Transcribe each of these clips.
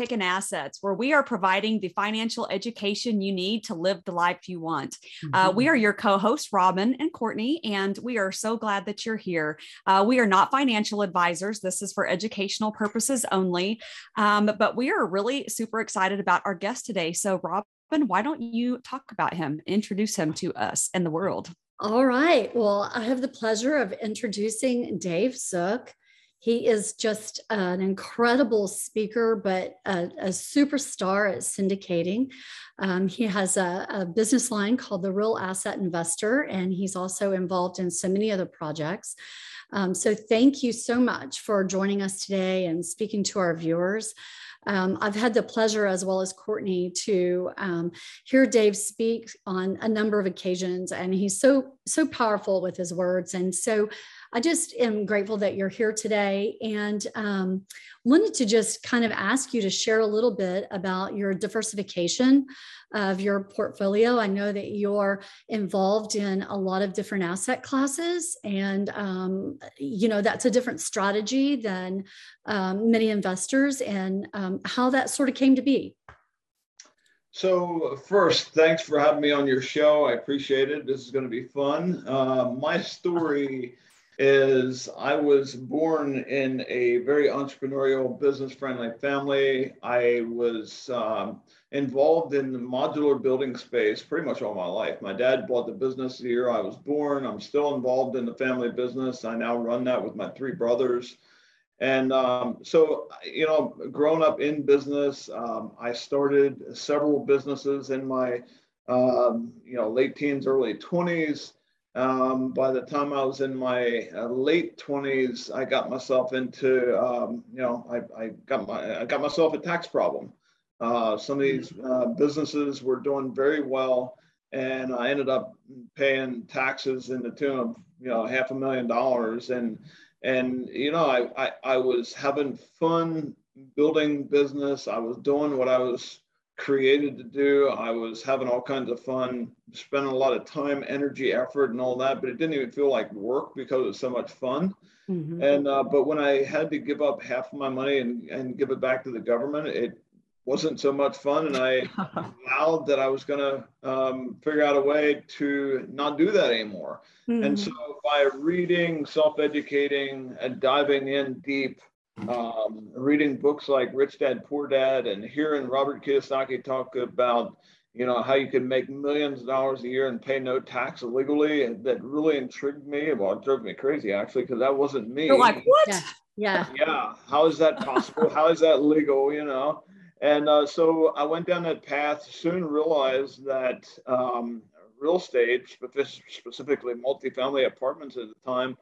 Ladies Kicking Assets, where we are providing the financial education you need to live the life you want. Mm-hmm. Uh, we are your co hosts, Robin and Courtney, and we are so glad that you're here. Uh, we are not financial advisors, this is for educational purposes only. Um, but we are really super excited about our guest today. So, Robin, why don't you talk about him, introduce him to us and the world? All right. Well, I have the pleasure of introducing Dave Zook. He is just an incredible speaker, but a, a superstar at syndicating. Um, he has a, a, business line called the Real Asset Investor, and he's also involved in so many other projects. Um, so, thank you so much for joining us today and speaking to our viewers. Um, I've had the pleasure, as well as Courtney, to um, hear Dave speak on a number of occasions, and he's so so powerful with his words. And so, I just am grateful that you're here today and um, wanted to just kind of ask you to share a little bit about your diversification of your portfolio. I know that you're involved in a lot of different asset classes, and um, you know that's a different strategy than um, many investors, and um, how that sort of came to be. So first, thanks for having me on your show. I appreciate it. This is going to be fun. Uh, my story is I was born in a very entrepreneurial, business friendly family. I was um, involved in the modular building space pretty much all my life. My dad bought the business the year I was born. I'm still involved in the family business. I now run that with my three brothers. And um, so, you know, growing up in business, um, I started several businesses in my, um, you know, late teens, early 20s. Um, by the time I was in my uh, late 20s, I got myself into, um, you know, I, I, got my, I got myself a tax problem. Uh, some of these uh, businesses were doing very well, and I ended up paying taxes in the tune of, you know, half a million dollars. And, and you know, I, I, I was having fun building business. I was doing what I was created to do. I was having all kinds of fun, spending a lot of time, energy, effort, and all that, but it didn't even feel like work because it was so much fun. Mm-hmm. And uh, but when I had to give up half of my money and, and give it back to the government, it wasn't so much fun. And I vowed that I was going to um, figure out a way to not do that anymore. Mm-hmm. And so by reading, self educating, and diving in deep, um, reading books like Rich Dad Poor Dad and hearing Robert Kiyosaki talk about you know how you can make millions of dollars a year and pay no tax illegally and that really intrigued me. Well it drove me crazy actually because that wasn't me. You're like what? Yeah. Yeah, yeah. how is that possible? How is that legal you know? And uh, so i went down that path soon realized that um, real estate specifically multifamily apartments at the time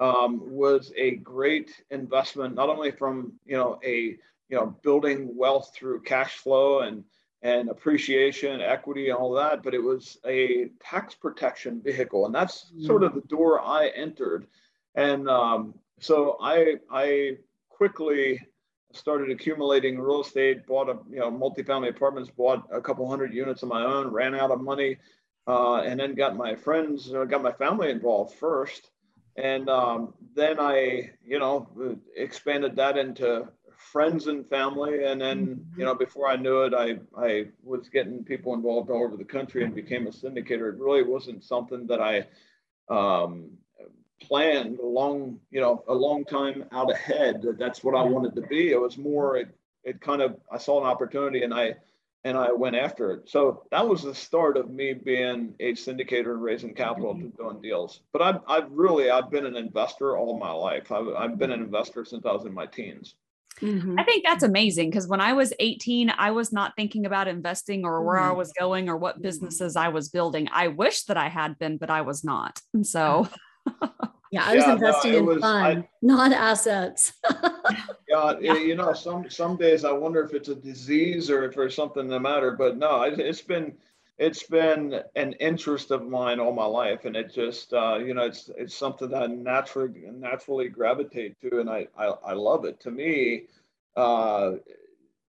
um, was a great investment, not only from you know a you know building wealth through cash flow and and appreciation, equity, and all that, but it was a tax protection vehicle, and that's mm. sort of the door I entered. And um, so I I quickly started accumulating real estate, bought a you know multifamily apartments, bought a couple hundred units of my own, ran out of money, uh, and then got my friends, uh, got my family involved first. And um, then I, you know, expanded that into friends and family. And then, you know, before I knew it, I, I was getting people involved all over the country and became a syndicator. It really wasn't something that I um, planned a long, you know, a long time out ahead. That's what I wanted to be. It was more, it, it kind of, I saw an opportunity and I, and I went after it. So that was the start of me being a syndicator and raising capital mm-hmm. to doing deals. But I've, I've really I've been an investor all my life. I've, I've been an investor since I was in my teens. Mm-hmm. I think that's amazing because when I was 18, I was not thinking about investing or where mm-hmm. I was going or what mm-hmm. businesses I was building. I wish that I had been, but I was not. And so Yeah, I was yeah, investing no, in was, fun, I, not assets. yeah, you know, some some days I wonder if it's a disease or if there's something the matter. But no, it, has been it's been an interest of mine all my life, and it just uh, you know it's it's something that I naturally naturally gravitate to, and I I, I love it. To me, uh,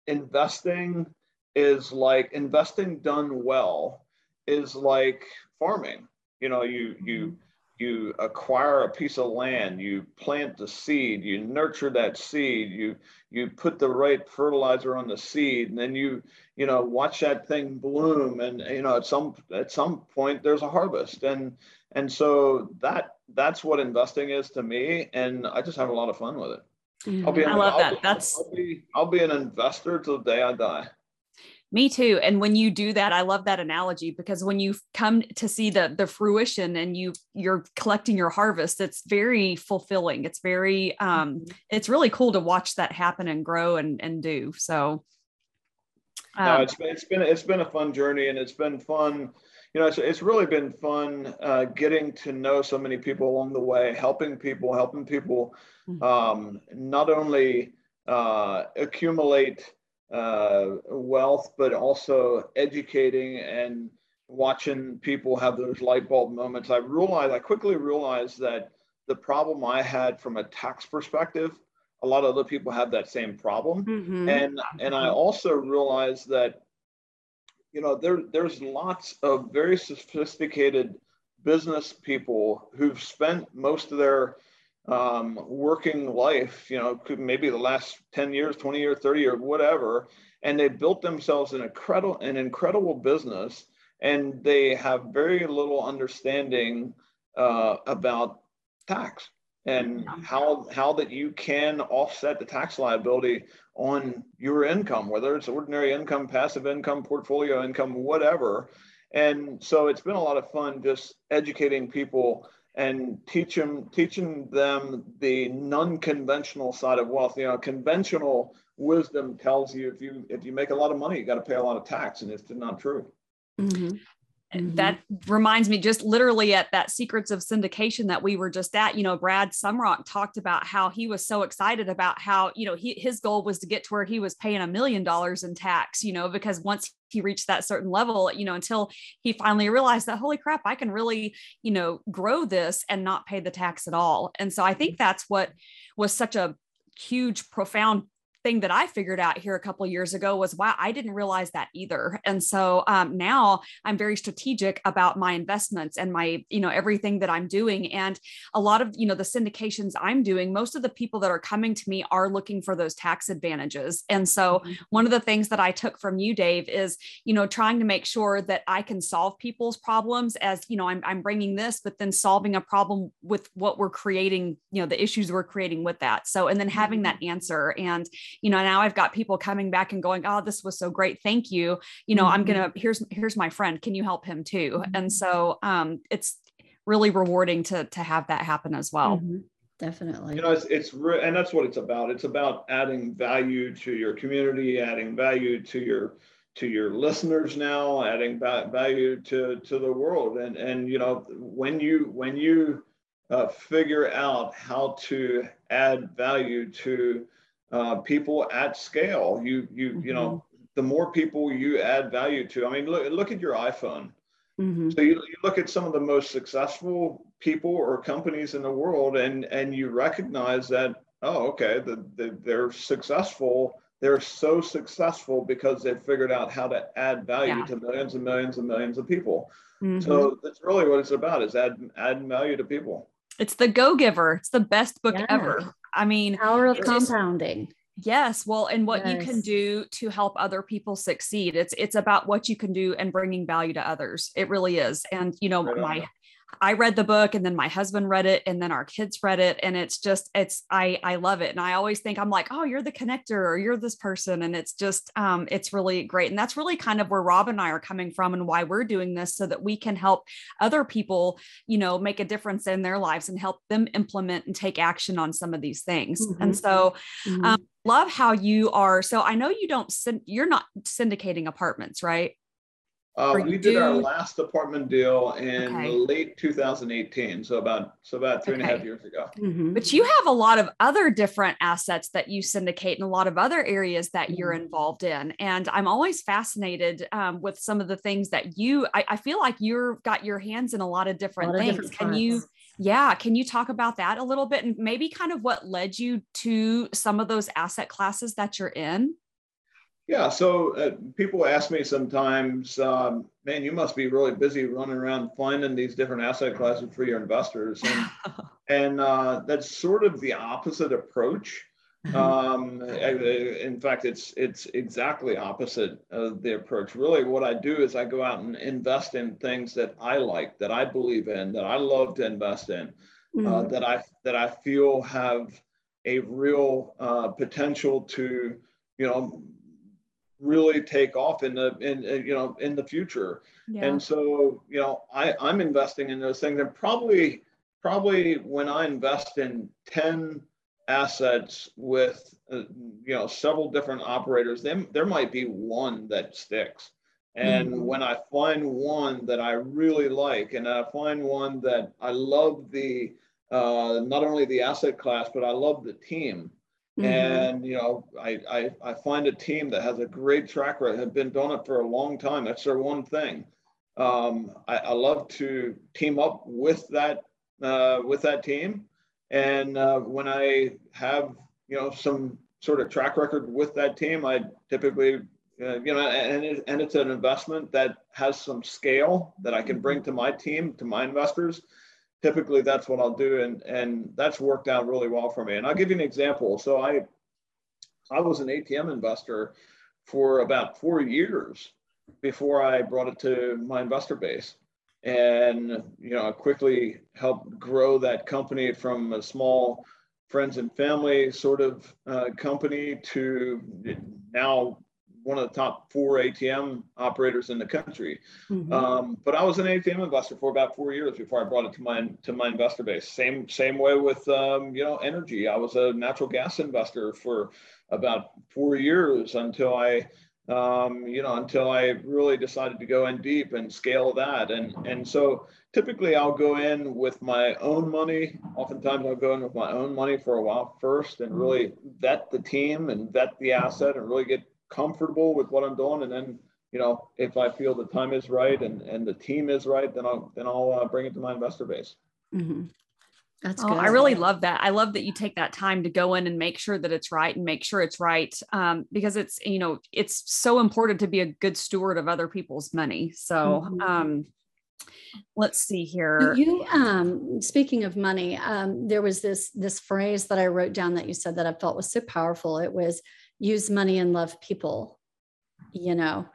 investing is like investing done well is like farming. You know, you you you acquire a piece of land, you plant the seed, you nurture that seed, you you put the right fertilizer on the seed, and then you you know watch that thing bloom, and you know at some at some point there's a harvest, and and so that that's what investing is to me, and I just have a lot of fun with it. Mm-hmm. I'll be, I love I'll, that. That's I'll be I'll be an investor till the day I die. Me too. And when you do that, I love that analogy because when you come to see the the fruition and you you're collecting your harvest, it's very fulfilling. It's very um mm-hmm. it's really cool to watch that happen and grow and and do. So um, no, it's been it's been it's been a fun journey and it's been fun. You know, it's, it's really been fun uh, getting to know so many people along the way, helping people, helping people mm-hmm. um, not only uh, accumulate uh, wealth, but also educating and watching people have those light bulb moments. I realized, I quickly realized that the problem I had from a tax perspective, a lot of other people have that same problem. Mm-hmm. And and I also realized that, you know, there there's lots of very sophisticated business people who've spent most of their um, working life, you know, could maybe the last 10 years, 20 years, 30 years, whatever. And they built themselves an incredible, an incredible business and they have very little understanding uh, about tax and how how that you can offset the tax liability on your income, whether it's ordinary income, passive income, portfolio income, whatever. And so it's been a lot of fun just educating people and teach them, teaching them the non-conventional side of wealth. You know, conventional wisdom tells you if you if you make a lot of money, you got to pay a lot of tax, and it's not true. Mm-hmm. Mm-hmm. That reminds me just literally at that secrets of syndication that we were just at, you know, Brad Sumrock talked about how he was so excited about how, you know, he, his goal was to get to where he was paying a million dollars in tax, you know, because once he reached that certain level, you know, until he finally realized that, holy crap, I can really, you know, grow this and not pay the tax at all. And so I mm-hmm. think that's what was such a huge, profound thing that I figured out here a couple years ago was wow, I didn't realize that either. And so um, now I'm very strategic about my investments and my, you know, everything that I'm doing. And a lot of, you know, the syndications I'm doing, most of the people that are coming to me are looking for those tax advantages. And so mm-hmm. one of the things that I took from you, Dave, is, you know, trying to make sure that I can solve people's problems as, you know, I'm, I'm bringing this, but then solving a problem with what we're creating, you know, the issues we're creating with that. So, and then having that mm-hmm. answer and, you know now i've got people coming back and going oh this was so great thank you you know mm-hmm. i'm gonna here's here's my friend can you help him too mm-hmm. and so um it's really rewarding to to have that happen as well mm-hmm. definitely you know it's, it's re- and that's what it's about it's about adding value to your community adding value to your to your listeners now adding value to to the world and and you know when you when you uh, figure out how to add value to uh, people at scale. You you mm-hmm. you know mm-hmm. the more people you add value to. I mean, look look at your iPhone. Mm-hmm. So you, you look at some of the most successful people or companies in the world, and and you recognize that oh okay the, the, they're successful. They're so successful because they've figured out how to add value yeah. to millions and millions and millions of people. Mm-hmm. So that's really what it's about: is add add value to people. It's the Go Giver. It's the best book yeah. ever. I mean, power of compounding. Just, yes, well, and what yes. you can do to help other people succeed. It's it's about what you can do and bringing value to others. It really is. And you know, right my I read the book and then my husband read it and then our kids read it and it's just it's I I love it. And I always think I'm like oh you're the connector or you're this person and it's just um it's really great. And that's really kind of where Rob and I are coming from and why we're doing this so that we can help other people you know make a difference in their lives and help them implement and take action on some of these things. Mm-hmm. and so mm-hmm. um, love how you are. So I know you don't you're not syndicating apartments right uh, we did our last apartment deal in okay. late 2018, so about so about three okay. and a half years ago. Mm-hmm. But you have a lot of other different assets that you syndicate and a lot of other areas that mm-hmm. you're involved in, and I'm always fascinated um, with some of the things that you. I, I, feel like you've got your hands in a lot of different lot things. Of different can you? Yeah, can you talk about that a little bit and maybe kind of what led you to some of those asset classes that you're in? Yeah, so uh, people ask me sometimes, um, man, you must be really busy running around finding these different asset classes for your investors. And, and uh, that's sort of the opposite approach. Mm-hmm. Um, in fact, it's it's exactly opposite of the approach. Really, what I do is I go out and invest in things that I like, that I believe in, that I love to invest in, uh, mm-hmm. uh, that I that I feel have a real uh, potential to, you know, really take off in the in you know in the future yeah. and so you know i i'm investing in those things and probably probably when i invest in 10 assets with uh, you know several different operators then there might be one that sticks and mm-hmm. when i find one that i really like and i find one that i love the uh, not only the asset class but i love the team Mm-hmm. And you know, I, I I find a team that has a great track record, have been doing it for a long time. That's their one thing. Um, I, I, love to team up with that uh, with that team, and uh, when I have you know some sort of track record with that team, I typically uh, you know, and it, and it's an investment that has some scale that I can bring mm-hmm. to my team, to my investors typically that's what I'll do. And, and that's worked out really well for me. And I'll give you an example. So I, I was an ATM investor for about four years before I brought it to my investor base. And, you know, I quickly helped grow that company from a small friends and family sort of uh, company to now one of the top four ATM operators in the country. Mm-hmm. Um, but I was an ATM investor for about four years before I brought it to my to my investor base. Same same way with um, you know energy. I was a natural gas investor for about four years until I um, you know until I really decided to go in deep and scale that. And and so typically I'll go in with my own money. Oftentimes I'll go in with my own money for a while first and really vet the team and vet the asset and really get comfortable with what I'm doing, and then you know if I feel the time is right and and the team is right, then I'll then I'll uh, bring it to my investor base. Mm-hmm. That's oh, good. I really love that. I love that you take that time to go in and make sure that it's right and make sure it's right um, because it's you know it's so important to be a good steward of other people's money. So mm-hmm. um, let's see here. You um, speaking of money, um, there was this this phrase that I wrote down that you said that I felt was so powerful. It was use money and love people you know?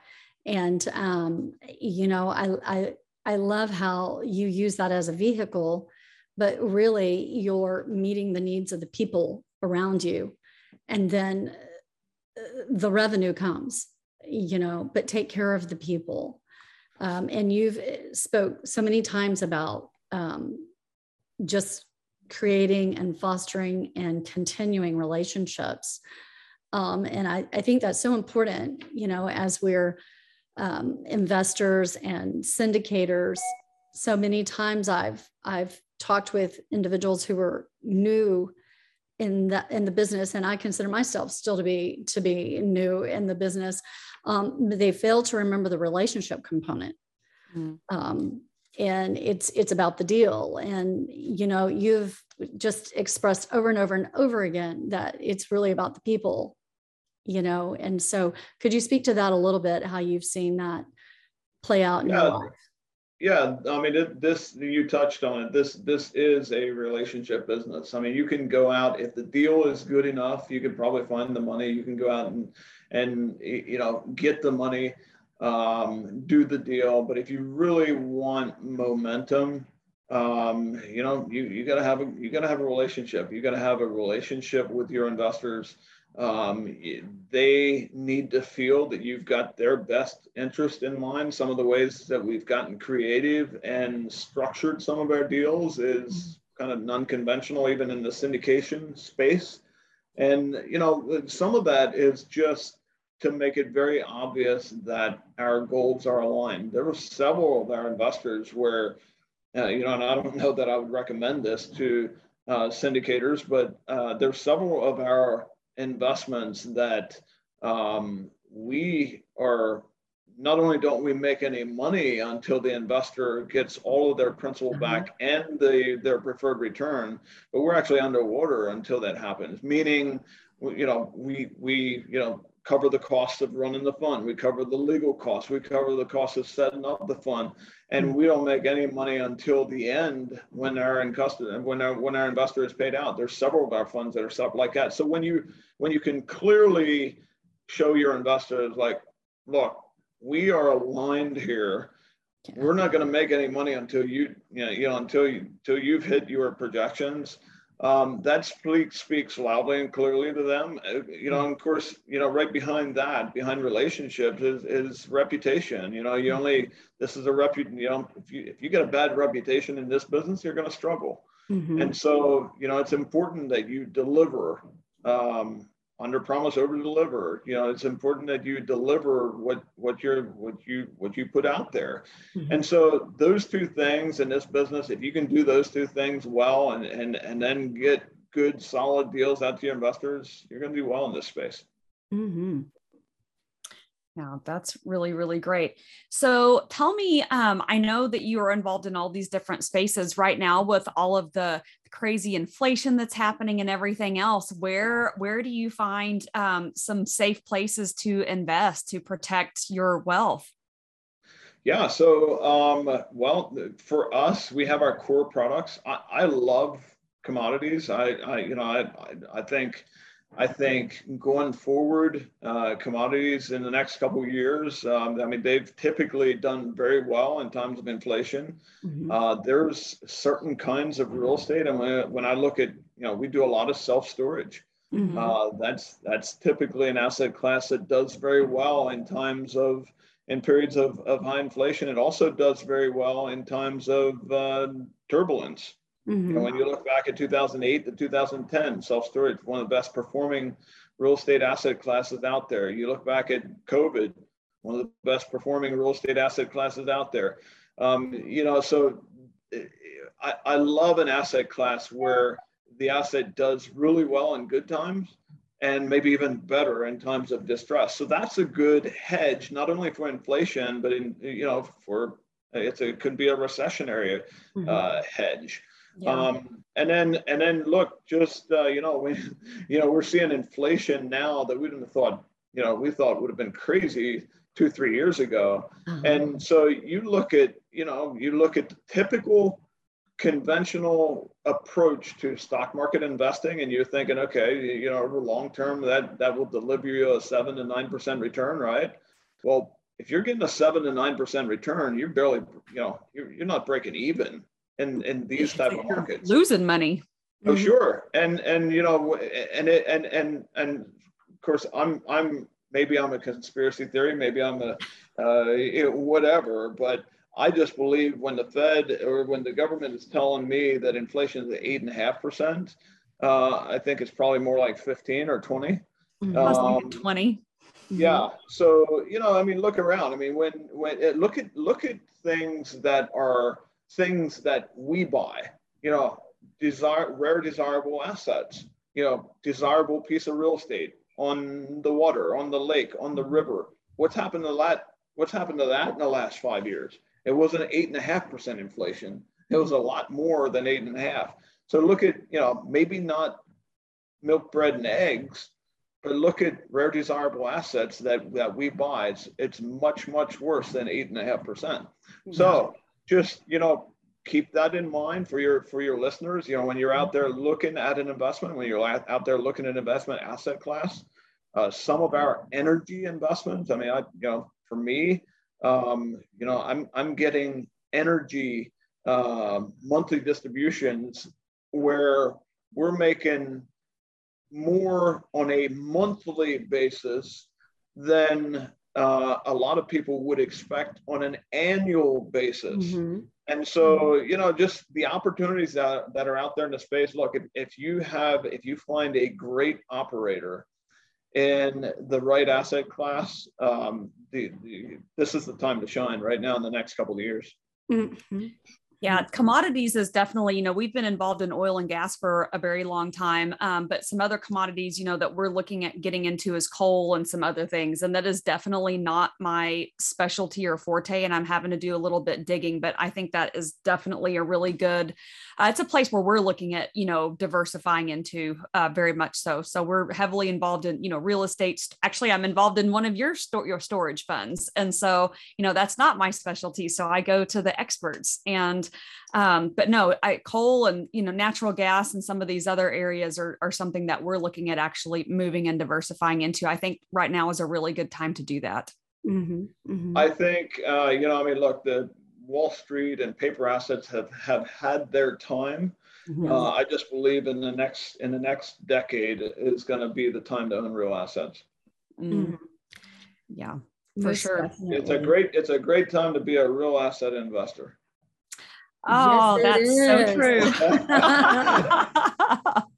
And um, you know I, I i love how you use that as a vehicle but really you're meeting the needs of the people around you. And then uh, the revenue comes you know but take care of the people. Um, and you've uh, spoke so many times about um, just creating and fostering and continuing relationships um, and I, I, think that's so important, you know, as we're um, investors and syndicators. So many times I've I've talked with individuals who are new in the in the business, and I consider myself still to be to be new in the business. Um, they fail to remember the relationship component. Mm. Um, and it's it's about the deal and you know you've just expressed over and over and over again that it's really about the people you know and so could you speak to that a little bit how you've seen that play out in yeah. your life? Yeah i mean this you touched on it. This this is a relationship business. I mean you can go out if the deal is good enough you can probably find the money. You can go out and and you know get the money um, do the deal. But if you really want momentum um, you know you, you got to have a you got to have a relationship. You got to have a relationship with your investors um, they need to feel that you've got their best interest in mind. Some of the ways that we've gotten creative and structured some of our deals is kind of non-conventional, even in the syndication space. And you know, some of that is just to make it very obvious that our goals are aligned. There were several of our investors where, uh, you know, and I don't know that I would recommend this to uh, syndicators, but uh, there's several of our investments that um, we are not only don't we make any money until the investor gets all of their principal mm-hmm. back and the their preferred return, but we're actually underwater until that happens. Meaning, you know, we we you know cover the cost of running the fund. We cover the legal costs. We cover the cost of setting up the fund, and we don't make any money until the end when our investor when our when our investor is paid out. There's several of our funds that are set up like that. So when you when you can clearly show your investors like, look, we are aligned here. We're not going to make any money until you, you know, you know, until you, until you've hit your projections um, that speaks speaks loudly and clearly to them. Uh, you know, and of course, you know, right behind that, behind relationships, is, is reputation. You know, you only this is a reputation. You know, if you if you get a bad reputation in this business, you're going to struggle. Mm-hmm. And so, you know, it's important that you deliver. Um, under promise over deliver you know it's important that you deliver what what you're what you what you put out there mm-hmm. and so those two things in this business if you can do those two things well and and and then get good solid deals out to your investors you're going to do well in this space mm-hmm. Yeah, that's really, really great. So tell me, um, I know that you are involved in all these different spaces right now with all of the crazy inflation that's happening and everything else. Where where do you find um, some safe places to invest to protect your wealth? Yeah, so um, well, for us, we have our core products. I, I love commodities. I, I you know, I, I think I think going forward, uh, commodities in the next couple of years, um, I mean, they've typically done very well in times of inflation. Mm-hmm. Uh, there's certain kinds of real estate, and when, when I look at, you know, we do a lot of self storage. Mm-hmm. Uh, that's that's typically an asset class that does very well in times of in periods of, of high inflation. It also does very well in times of uh, turbulence. Mm-hmm. You know, when you look back at 2008 to 2010, self storage, one of the best performing real estate asset classes out there. You look back at COVID, one of the best performing real estate asset classes out there. Um, you know, so I, I love an asset class where the asset does really well in good times and maybe even better in times of distress. So that's a good hedge, not only for inflation, but in you know for it's a, it could be a recessionary mm-hmm. uh, hedge. Yeah. Um, and then and then look, just uh, you know, we you know we're seeing inflation now that we didn't have thought you know we thought would have been crazy two three years ago. Uh-huh. And so you look at you know you look at the typical conventional approach to stock market investing and you're thinking okay you know over long term that that will deliver you a 7 to 9% return right well if you're getting a 7 to 9% return you're barely you know you're, you're not breaking even in in these type of markets. losing money. Oh mm-hmm. sure. And and you know and it and and and of course i'm i'm maybe i'm a conspiracy theory maybe i'm a uh, whatever but i just believe when the fed or when the government is telling me that inflation is eight and a half percent uh, i think it's probably more like 15 or 20 mm-hmm. um, 20 yeah. Mm-hmm. so you know i mean look around. I mean when when look at look at things that are things that we buy, you know, desire rare desirable assets, you know, desirable piece of real estate on the water, on the lake, on the river. What's happened to that? What's happened to that in the last five years? It wasn't eight and a half percent inflation. It was a lot more than eight and a half. So look at, you know, maybe not milk, bread, and eggs, but look at rare desirable assets that, that we buy. It's, it's much, much worse than eight and a half percent. So just you know keep that in mind for your for your listeners. You know when you're out there looking at an investment when you're out there looking at investment asset class uh, some of our energy investments i mean i you know for me um, you know i'm i'm getting energy uh, monthly distributions where we're making more on a monthly basis than uh, a lot of people would expect on an annual basis. Mm-hmm. And so, you know, just the opportunities that, that are out there in the space. Look, if, if you have, if you find a great operator in the right asset class, um, the, the, this is the time to shine right now in the next couple of years. Mm-hmm. Yeah, commodities is definitely, you know, we've been involved in oil and gas for a very long time. Um, but some other commodities, you know, that we're looking at getting into is coal and some other things. And that is definitely not my specialty or forte. And I'm having to do a little bit digging, but I think that is definitely a really good uh, it's a place where we're looking at you know diversifying into uh, very much so so we're heavily involved in you know real estate actually i'm involved in one of your store your storage funds and so you know that's not my specialty so i go to the experts and um, but no I, coal and you know natural gas and some of these other areas are, are something that we're looking at actually moving and diversifying into i think right now is a really good time to do that Mm-hmm, mm-hmm. I think, uh, you know, I mean, look, the Wall Street and paper assets have, have had their time. Mhm. Uh, I just believe in the next in the next decade is going to be the time to own real assets. Mm, yeah for Most sure. It's a great it's a great time to be a real asset investor. Oh Yes, it that's so true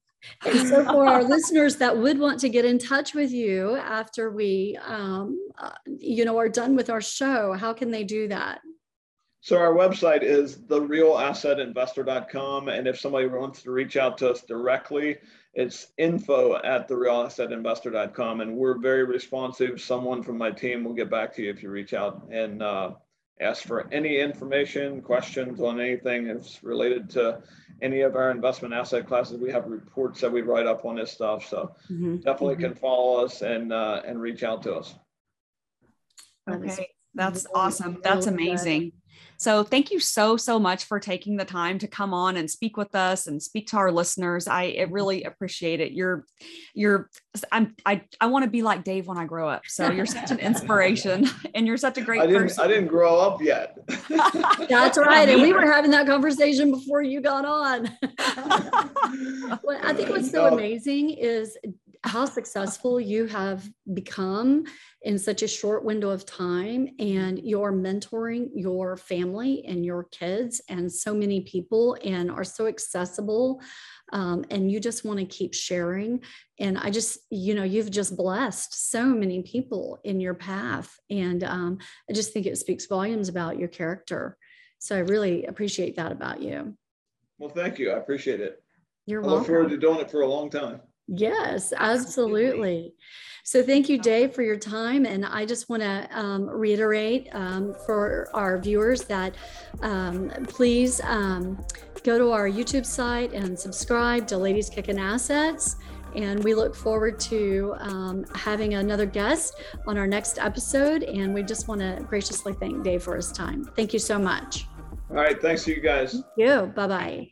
And so for our listeners that would want to get in touch with you after we, um, uh, you know, are done with our show, how can they do that? So our website is therealassetinvestor.com. And if somebody wants to reach out to us directly, it's info at therealassetinvestor.com. And we're very responsive. Someone from my team will get back to you if you reach out and uh, ask for any information, questions on anything that's related to any of our investment asset classes. We have reports that we write up on this stuff. So Mhm, definitely mhm. can follow us and uh, and reach out to us. Okay that's awesome that's really good. amazing so thank you so so much for taking the time to come on and speak with us and speak to our listeners i I mm-hmm. really appreciate it you're you're i'm i i want to be like dave when i grow up so you're such an inspiration and you're such a great I didn't person I didn't grow up yet. That's right. And we were having that conversation before you got on. Well, I think what's so amazing is how successful you have become in such a short window of time. And you're mentoring your family and your kids and so many people and are so accessible. Um, and you just want to keep sharing. And I just, you know, you've just blessed so many people in your path. And um, I just think it speaks volumes about your character. So I really appreciate that about you. Well, thank you. I appreciate it. You're I look forward to doing it for a long time. Yes, absolutely. So thank you, Dave, for your time. And I just want to um, reiterate um, for our viewers that um, please um, go to our YouTube site and subscribe to Ladies Kicking Assets. And we look forward to um, having another guest on our next episode. And we just want to graciously thank Dave for his time. Thank you so much. All right. Thanks to you guys. Thank you. Bye bye.